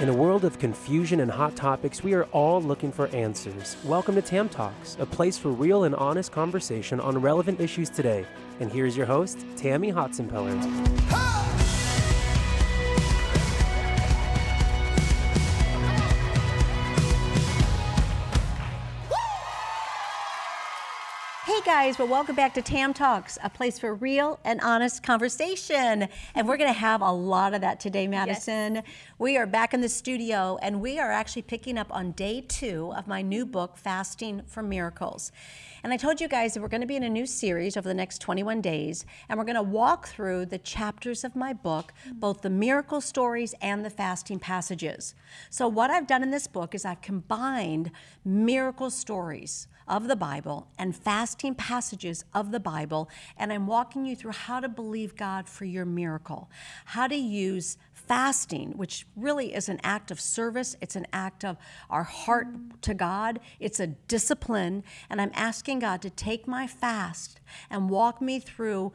In a world of confusion and hot topics, we are all looking for answers. Welcome to Tam Talks, a place for real and honest conversation on relevant issues today. And here's your host, Tammy Hotsenpiller. Guys, well, welcome back to Tam Talks, a place for real and honest conversation. And we're going to have a lot of that today, Madison. We are back in the studio and we are actually picking up on day two of my new book, Fasting for Miracles. And I told you guys that we're going to be in a new series over the next 21 days, and we're going to walk through the chapters of my book, mm. both the miracle stories and the fasting passages. So, what I've done in this book is I've combined miracle stories of the Bible and fasting passages of the Bible, and I'm walking you through how to believe God for your miracle, how to use fasting, which really is an act of service, it's an act of our heart to God, it's a discipline, and I'm asking God to take my fast and walk me through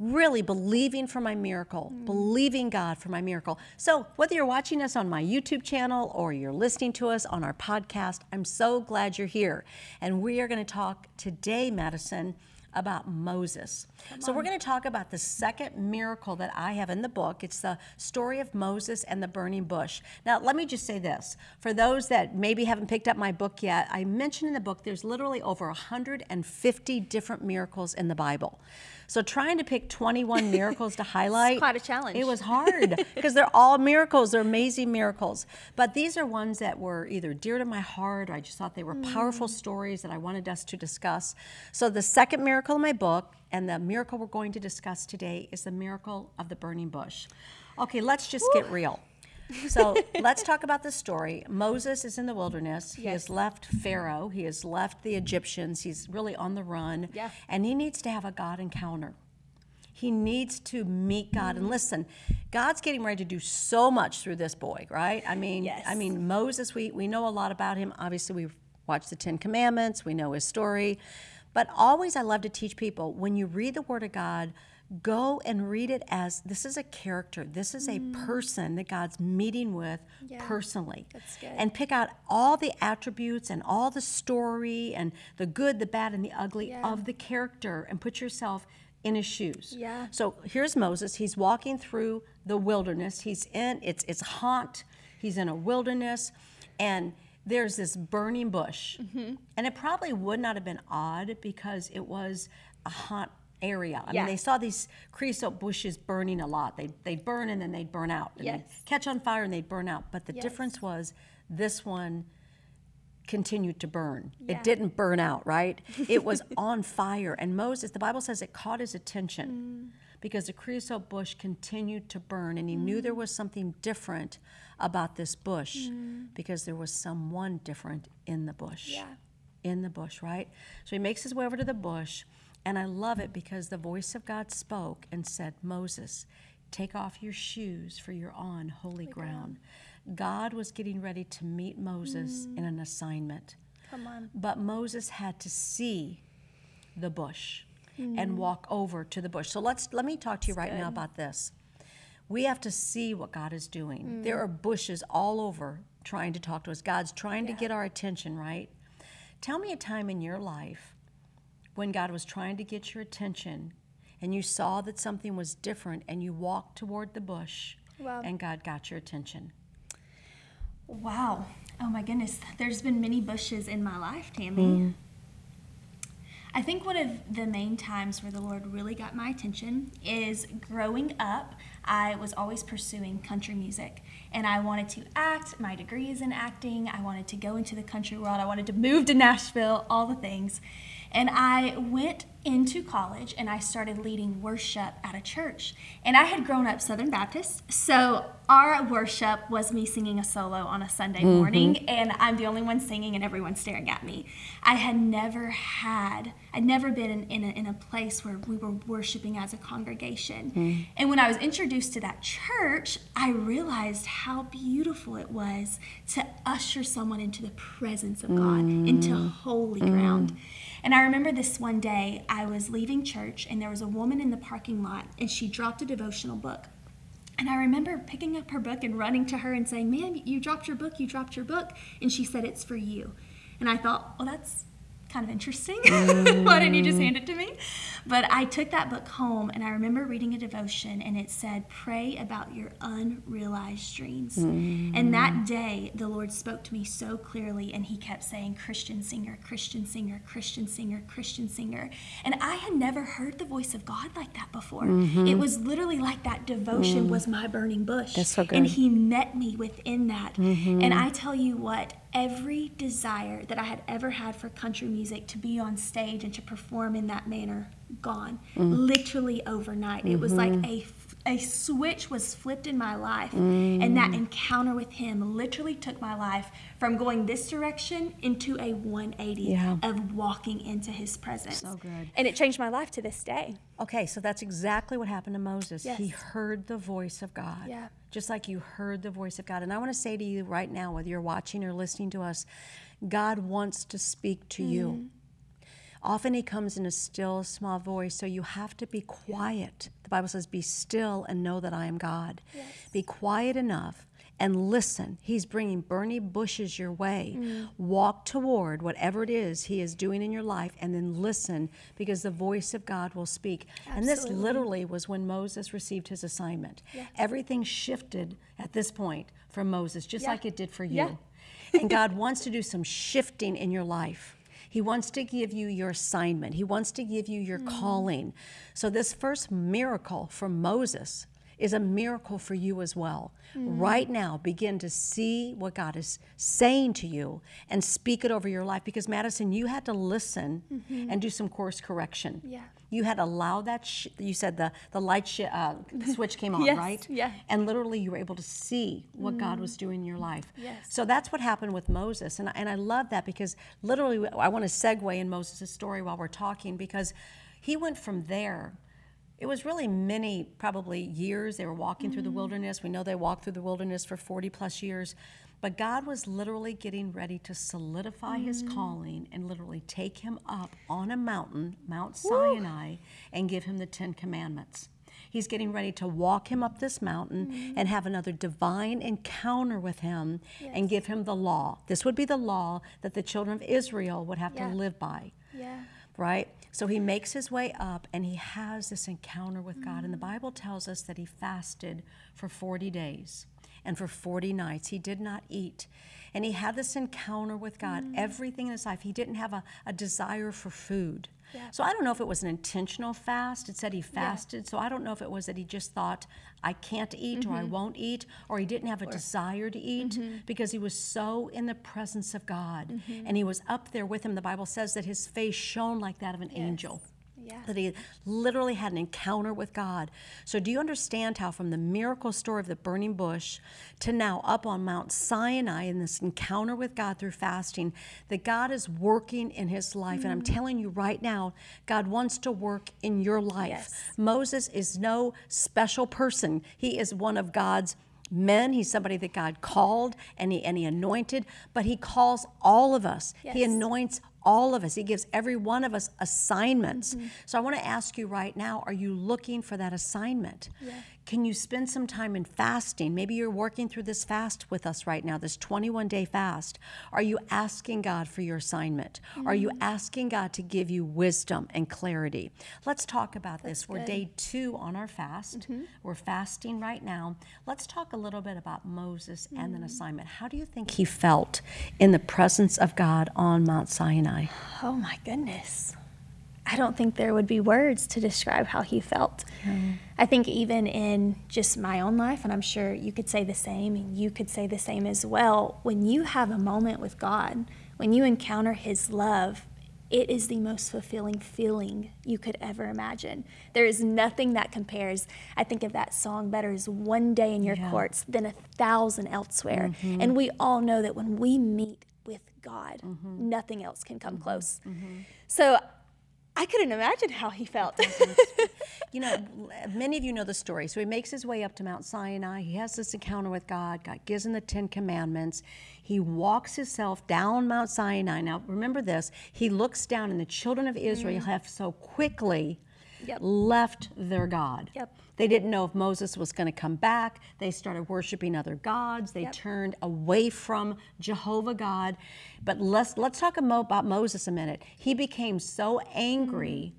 really believing for my miracle, mm. believing God for my miracle. So, whether you're watching us on my YouTube channel or you're listening to us on our podcast, I'm so glad you're here. And we are going to talk today, Madison, about Moses. so, we're going to talk about the second miracle that I have in the book. It's the story of Moses and the burning bush. Now, let me just say this for those that maybe haven't picked up my book yet, I mentioned in the book there's literally over 150 different miracles in the Bible. So trying to pick 21 miracles to highlight it's quite a challenge. It was hard because they're all miracles. They're amazing miracles. But these are ones that were either dear to my heart or I just thought they were mm. powerful stories that I wanted us to discuss. So the second miracle in my book and the miracle we're going to discuss today is the miracle of the burning bush. Okay, let's just get real. So let's talk about the story. Moses is in the wilderness. He has left Pharaoh. He has left the Egyptians. He's really on the run. Yeah. And he needs to have a God encounter. He needs to meet God. And mm-hmm. listen, God's getting ready to do so much through this boy, right? I mean, yes. I mean Moses, we, we know a lot about him. Obviously, we've watched the Ten Commandments, we know his story. But always I love to teach people when you read the Word of God, go and read it as this is a character. This is a mm. person that God's meeting with yeah, personally. That's good. And pick out all the attributes and all the story and the good, the bad, and the ugly yeah. of the character and put yourself in his shoes. Yeah. So here's Moses. He's walking through the wilderness. He's in it's it's hot. He's in a wilderness and there's this burning bush. Mm-hmm. And it probably would not have been odd because it was a hot area. I yeah. mean, they saw these creosote bushes burning a lot. They they'd burn and then they'd burn out. And yes. catch on fire and they'd burn out. But the yes. difference was this one continued to burn. Yeah. It didn't burn out, right? it was on fire. And Moses, the Bible says it caught his attention mm. Because the creosote bush continued to burn and he mm. knew there was something different about this bush mm. because there was someone different in the bush. Yeah. In the bush, right? So he makes his way over to the bush and I love it because the voice of God spoke and said, Moses, take off your shoes for you're on holy, ground. God was getting ready to meet Moses mm. in an assignment. Come on. But Moses had to see the bush. And walk over to the bush. So let's let me talk to you right now about this. We have to see what God is doing. Mm. There are bushes all over trying to talk to us. God's trying to get our attention, right? Tell me a time in your life when God was trying to get your attention and you saw that something was different and you walked toward the bush wow. and God got your attention? Wow. Oh my goodness. There's been many bushes in my life, Tammy. I think one of the main times where the Lord really got my attention is growing up. I was always pursuing country music and I wanted to act. My degree is in acting. I wanted to go into the country world. I wanted to move to Nashville, all the things. And I went into college and I started leading worship at a church. And I had grown up Southern Baptist, so our worship was me singing a solo on a Sunday mm-hmm. morning, and I'm the only one singing and everyone's staring at me. I had never had, I'd never been in, in, a, in a place where we were worshiping as a congregation. Mm. And when I was introduced to that church, I realized how beautiful it was to usher someone into the presence of God, mm. into holy ground. Mm. And I remember this one day, I was leaving church and there was a woman in the parking lot and she dropped a devotional book. And I remember picking up her book and running to her and saying, Ma'am, you dropped your book, you dropped your book. And she said, It's for you. And I thought, Well, that's kind of interesting. Why didn't you just hand it to me? But I took that book home and I remember reading a devotion and it said, Pray about your unrealized dreams. Mm. And that day, the Lord spoke to me so clearly and He kept saying, Christian singer, Christian singer, Christian singer, Christian singer. And I had never heard the voice of God like that before. Mm-hmm. It was literally like that devotion mm. was my burning bush. That's so good. And He met me within that. Mm-hmm. And I tell you what, every desire that I had ever had for country music to be on stage and to perform in that manner gone mm. literally overnight. Mm-hmm. It was like mm-hmm. a a switch was flipped in my life mm. and that encounter with him literally took my life from going this direction into a 180 yeah. of walking into his presence. So good. And it changed my life to this day. Okay, so that's exactly what happened to Moses. Yes. He heard the voice of God. Yeah. Just like you heard the voice of God. And I want to say to you right now, whether you're watching or listening to us, God wants to speak to mm. you. Often he comes in a still, small voice, so you have to be quiet. The Bible says, Be still and know that I am God. Yes. Be quiet enough and listen. He's bringing Bernie bushes your way. Mm. Walk toward whatever it is He is doing in your life and then listen because the voice of God will speak. Absolutely. And this literally was when Moses received his assignment. Everything shifted at this point for Moses, just yeah. like it did for you. Yeah. and God wants to do some shifting in your life. He wants to give you your assignment. He wants to give you your mm. calling. So, this first miracle from Moses is a miracle for you as well. Mm-hmm. Right now, begin to see what God is saying to you and speak it over your life because, Madison, you had to listen mm-hmm. and do some course correction. Yeah. You had to allow that, sh- you said the, the light sh- uh, switch came on, yes. right? Yeah. And literally, you were able to see what mm. God was doing in your life. Yes. So that's what happened with Moses. And, and I love that because literally, I want to segue in Moses' story while we're talking because he went from there it was really many, probably years. They were walking mm-hmm. through the mm-hmm. wilderness. We know they walked through the wilderness for 40 plus years. But God was literally getting ready to solidify mm-hmm. his calling and literally take him up on a mountain, Mount Sinai, Woo. and give him the Ten Commandments. He's getting ready to walk him up this mountain mm-hmm. and have another divine encounter with him yes. and give him the law. This would be the law that the children of Israel would have yeah. to live by. Yeah. Right? So he makes his way up and he has this encounter with God. And the mm. Bible tells us that he fasted for 40 days and for 40 nights. He did not eat. And he had this encounter with God. Mm. Everything in his life, he didn't have a, a desire for food. Yeah. So I don't know if it was an intentional fast. It said he fasted. Yeah. So I don't know if it was that he just thought, I can't eat mm-hmm. or I mm-hmm. won't eat, or he didn't have a or, desire to eat mm-hmm. because he was so in the presence of God. Mm-hmm. And he was up there with him. The Bible says that his face shone like that of an yes. angel. Yeah. That he literally had an encounter with God. So, do you understand how, from the miracle story of the burning bush to now up on Mount Sinai in this encounter with God through fasting, that God is working in his life? Mm. And I'm mm. telling you right now, God wants to work in your life. Yes. Moses is no special person, he is one of God's men. He's somebody that God called and he, and he anointed, but he calls all of us. Yes. He anoints all of us. He gives every one of us assignments. Mm-hmm. So I want to ask you right now are you looking for that assignment? Yeah. Can you spend some time in fasting? Maybe you're working through this fast with us right now, this 21 day fast. Are you asking God for your assignment? Mm-hmm. Are you mm-hmm. asking God to give you wisdom and clarity? Let's talk about That's this. We're day two on our fast. Mm-hmm. We're fasting right now. Let's talk a little bit about Moses mm-hmm. and an assignment. How do you think he felt in the presence of God on Mount Sinai? Oh my goodness. I don't think there would be words to describe how he felt. Mm. I think even in just my own life, and I'm sure you could say the same, and you could say the same as well, when you have a moment with God, when you encounter his love, it is the most fulfilling feeling you could ever imagine. There is nothing that compares. I think of that song, Better is one day in your yeah. courts than a thousand elsewhere. Mm-hmm. And we all know that when we meet with God, mm-hmm. nothing else can come mm-hmm. close. Mm-hmm. So I couldn't imagine how he felt. you know, many of you know the story. So he makes his way up to Mount Sinai. He has this encounter with God. God gives him the Ten Commandments. He walks himself down Mount Sinai. Now, remember this. He looks down, and the children of Israel mm. have so quickly yep. left their God. Yep. They didn't know if Moses was going to come back. They started worshiping other gods. They Yep. turned away from Jehovah God. But let's let's talk about Moses a minute. He became so angry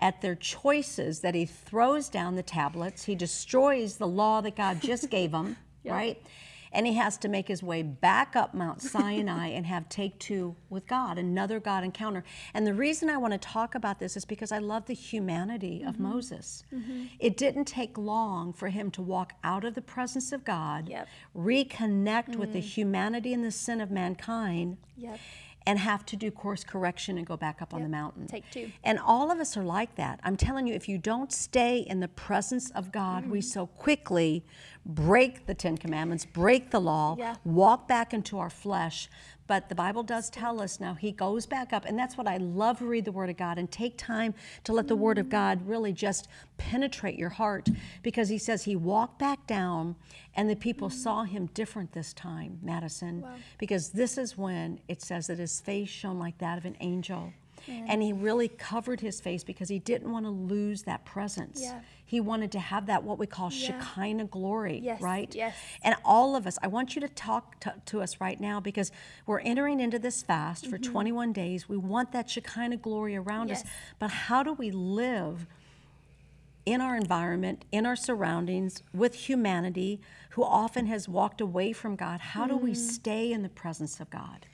at their choices that he throws down the tablets. He destroys the law that God just gave him, right? And he has to make his way back up Mount Sinai and have take two with God, another God encounter. And the reason I want to talk about this is because I love the humanity of mm-hmm. Moses. Mm-hmm. It didn't take long for him to walk out of the presence of God, Yep. reconnect with the mm. humanity and the sin of mankind, Yep. and have to do course correction and go back up on the mountain. Take two. And all of us are like that. I'm telling you, if you don't stay in the presence of God, we mm-hmm. so quickly break the Ten Commandments, break the law, Yeah. walk back into our flesh. But the Bible does tell us now he goes back up. And that's what I love to read the Word of God and take time to let the Word of God really just penetrate your heart because he says he walked back down and the people mm-hmm. saw him different this time, Madison, because this is when it says that his face shone like that of an angel. And he really covered his face because he didn't want to lose that presence. Yeah. He wanted to have that what we call Yeah. Shekinah glory, Yes, right? yes. And all of us, I want you to talk to, to us right now because we're entering into this fast for 21 days. We want that Shekinah glory around us. Mm-hmm. Yes. But how do we live in our environment, in our surroundings, with humanity who often has walked away from God? How do Mm. we stay in the presence of God?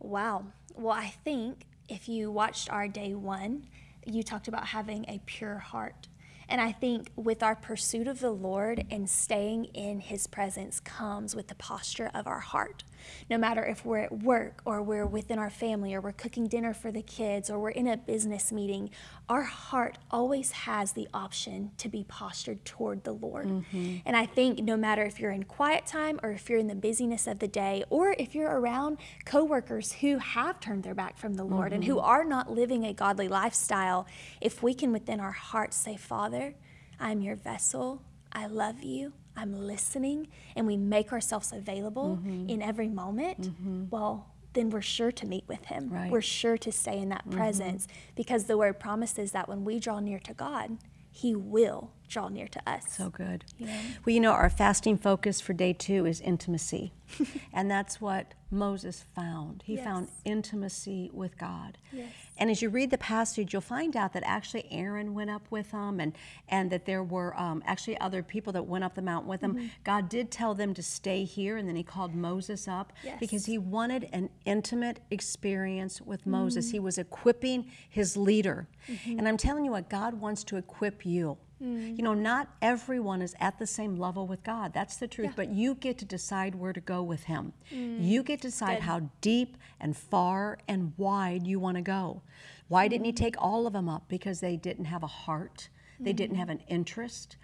Wow. Well, I think if you watched our day one, you talked about having a pure heart. And I think with our pursuit of the Lord and staying in His presence comes with the posture of our heart. No matter if we're at work or we're within our family or we're cooking dinner for the kids or we're in a business meeting, our heart always has the option to be postured toward the Lord. Mm-hmm. And I think no matter if you're in quiet time or if you're in the busyness of the day or if you're around coworkers who have turned their back from the Lord and who mm-hmm. are not living a godly lifestyle, if we can within our hearts say, Father, I'm your vessel. I love you. I'm listening. And we make ourselves available mm-hmm. in every moment. Mm-hmm. Well, then we're sure to meet with Him. Right. We're sure to stay in that mm-hmm. presence because the word promises that when we draw near to God, He will draw near to us. So good. Yeah. Well, you know, our fasting focus for day two is intimacy. and that's what Moses found. He found intimacy with God. Yes. And as you read the passage, you'll find out that actually Aaron went up with them and, and that there were um, actually other people that went up the mountain with them. Mm-hmm. God did tell them to stay here, and then he called Moses up because he wanted an intimate experience with Moses. Mm. He was equipping his leader. Mm-hmm. And I'm telling you what, God wants to equip you. Mm. You know, not everyone is at the same level with God. That's the truth. But you get to decide where to go with Him. Mm. You get to decide how deep and far and wide you want to go. Why didn't He take all of them up? Because they didn't have a heart, they didn't Mm. have an interest.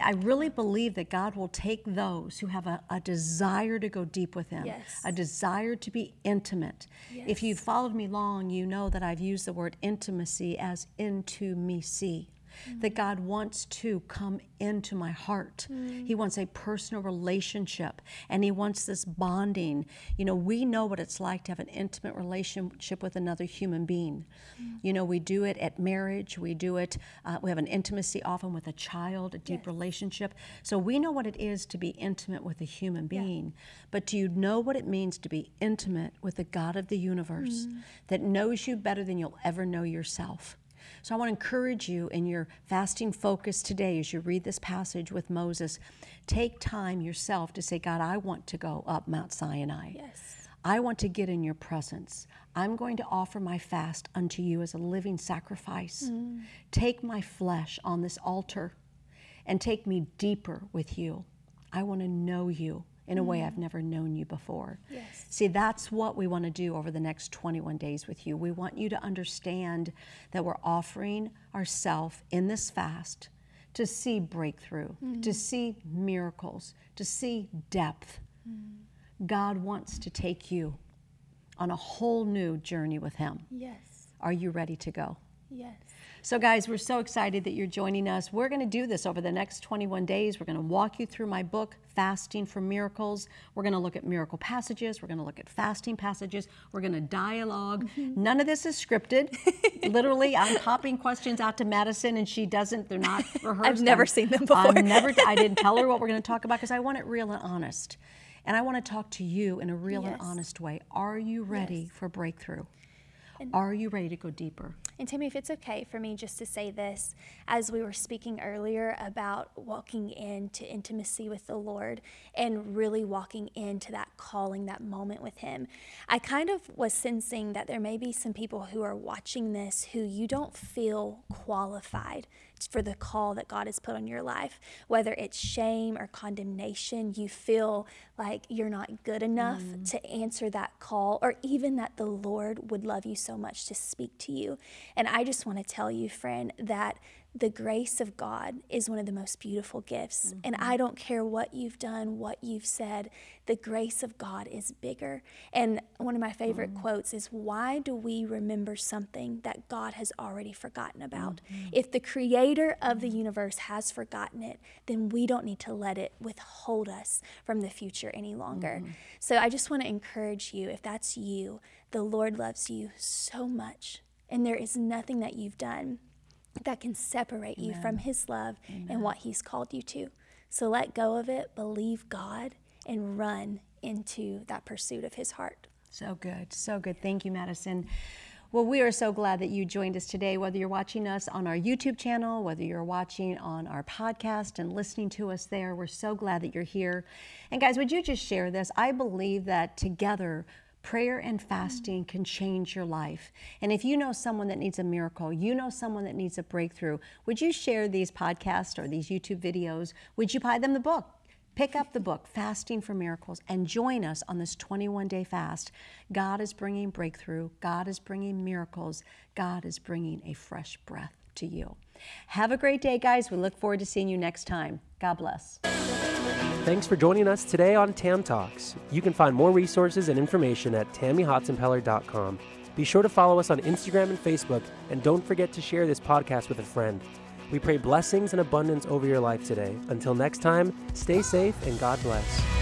I really believe that God will take those who have a, a desire to go deep with Him, Yes. a desire to be intimate. If you've followed me long, you know that I've used the word intimacy as into me see. That God wants to come into my heart. Mm. He wants a personal relationship and He wants this bonding. You know, we know what it's like to have an intimate relationship with another human being. Mm. You know, we do it at marriage, we do it, uh, we have an intimacy often with a child, a deep relationship. So we know what it is to be intimate with a human being. But do you know what it means to be intimate with the God of the universe mm. that knows you better than you'll ever know yourself? So I want to encourage you in your fasting focus today as you read this passage with Moses, take time yourself to say, God, I want to go up Mount Sinai. Yes. I want to get in your presence. I'm going to offer my fast unto you as a living sacrifice. Mm. Take my flesh on this altar and take me deeper with you. I want to know you in a way mm. I've never known you before. Yes. See, that's what we want to do over the next 21 days with you. We want you to understand that we're offering ourselves in this fast to see breakthrough, to mm-hmm. see miracles, to see depth. Mm. God wants to take you on a whole new journey with Him. Yes. Are you ready to go? Yes. So, guys, we're so excited that you're joining us. We're going to do this over the next 21 days. We're going to walk you through my book, Fasting for Miracles. We're going to look at miracle passages. We're going to look at fasting passages. We're going to dialog mm-hmm. None of this is scripted. Literally, I'm popping questions out to Madison, and she doesn't. They're not rehearsed. I've never I'm, seen them before. i never. I didn't tell her what we're going to talk about because I want it real and honest. And I want to talk to you in a real yes. and honest way. Are you ready yes. for breakthrough? And Are you ready to go deeper? And Tammy, if it's okay for me just to say this, as we were speaking earlier about walking into intimacy with the Lord and really walking into that calling, that moment with Him, I kind of was sensing that there may be some people who are watching this who you don't feel qualified for the call that God has put on your life. Whether it's shame or condemnation, you feel like you're not good enough mm. to answer that call, or even that the Lord would love you so much to speak to you. And I just want to tell you, friend, that the grace of God is one of the most beautiful gifts. Mm-hmm. And I don't care what you've done, what you've said, the grace of God is bigger. And one of my favorite mm-hmm. quotes is Why do we remember something that God has already forgotten about? Mm-hmm. If the creator of the universe has forgotten it, then we don't need to let it withhold us from the future any longer. Mm-hmm. So I just want to encourage you if that's you, the Lord loves you so much. And there is nothing that you've done that can separate Amen. you from His love Amen. and what He's called you to. So let go of it, believe God, and run into that pursuit of His heart. So good. So good. Thank you, Madison. Well, we are so glad that you joined us today, whether you're watching us on our YouTube channel, whether you're watching on our podcast and listening to us there. We're so glad that you're here. And guys, would you just share this? I believe that together Prayer and fasting can change your life. And if you know someone that needs a miracle, you know someone that needs a breakthrough, would you share these podcasts or these YouTube videos? Would you buy them the book? Pick up the book, Fasting for Miracles, and join us on this 21 day fast. God is bringing breakthrough, God is bringing miracles, God is bringing a fresh breath to you. Have a great day, guys. We look forward to seeing you next time. God bless. Thanks for joining us today on Tam Talks. You can find more resources and information at tammyhotsenpiller.com. Be sure to follow us on Instagram and Facebook, and don't forget to share this podcast with a friend. We pray blessings and abundance over your life today. Until next time, stay safe and God bless.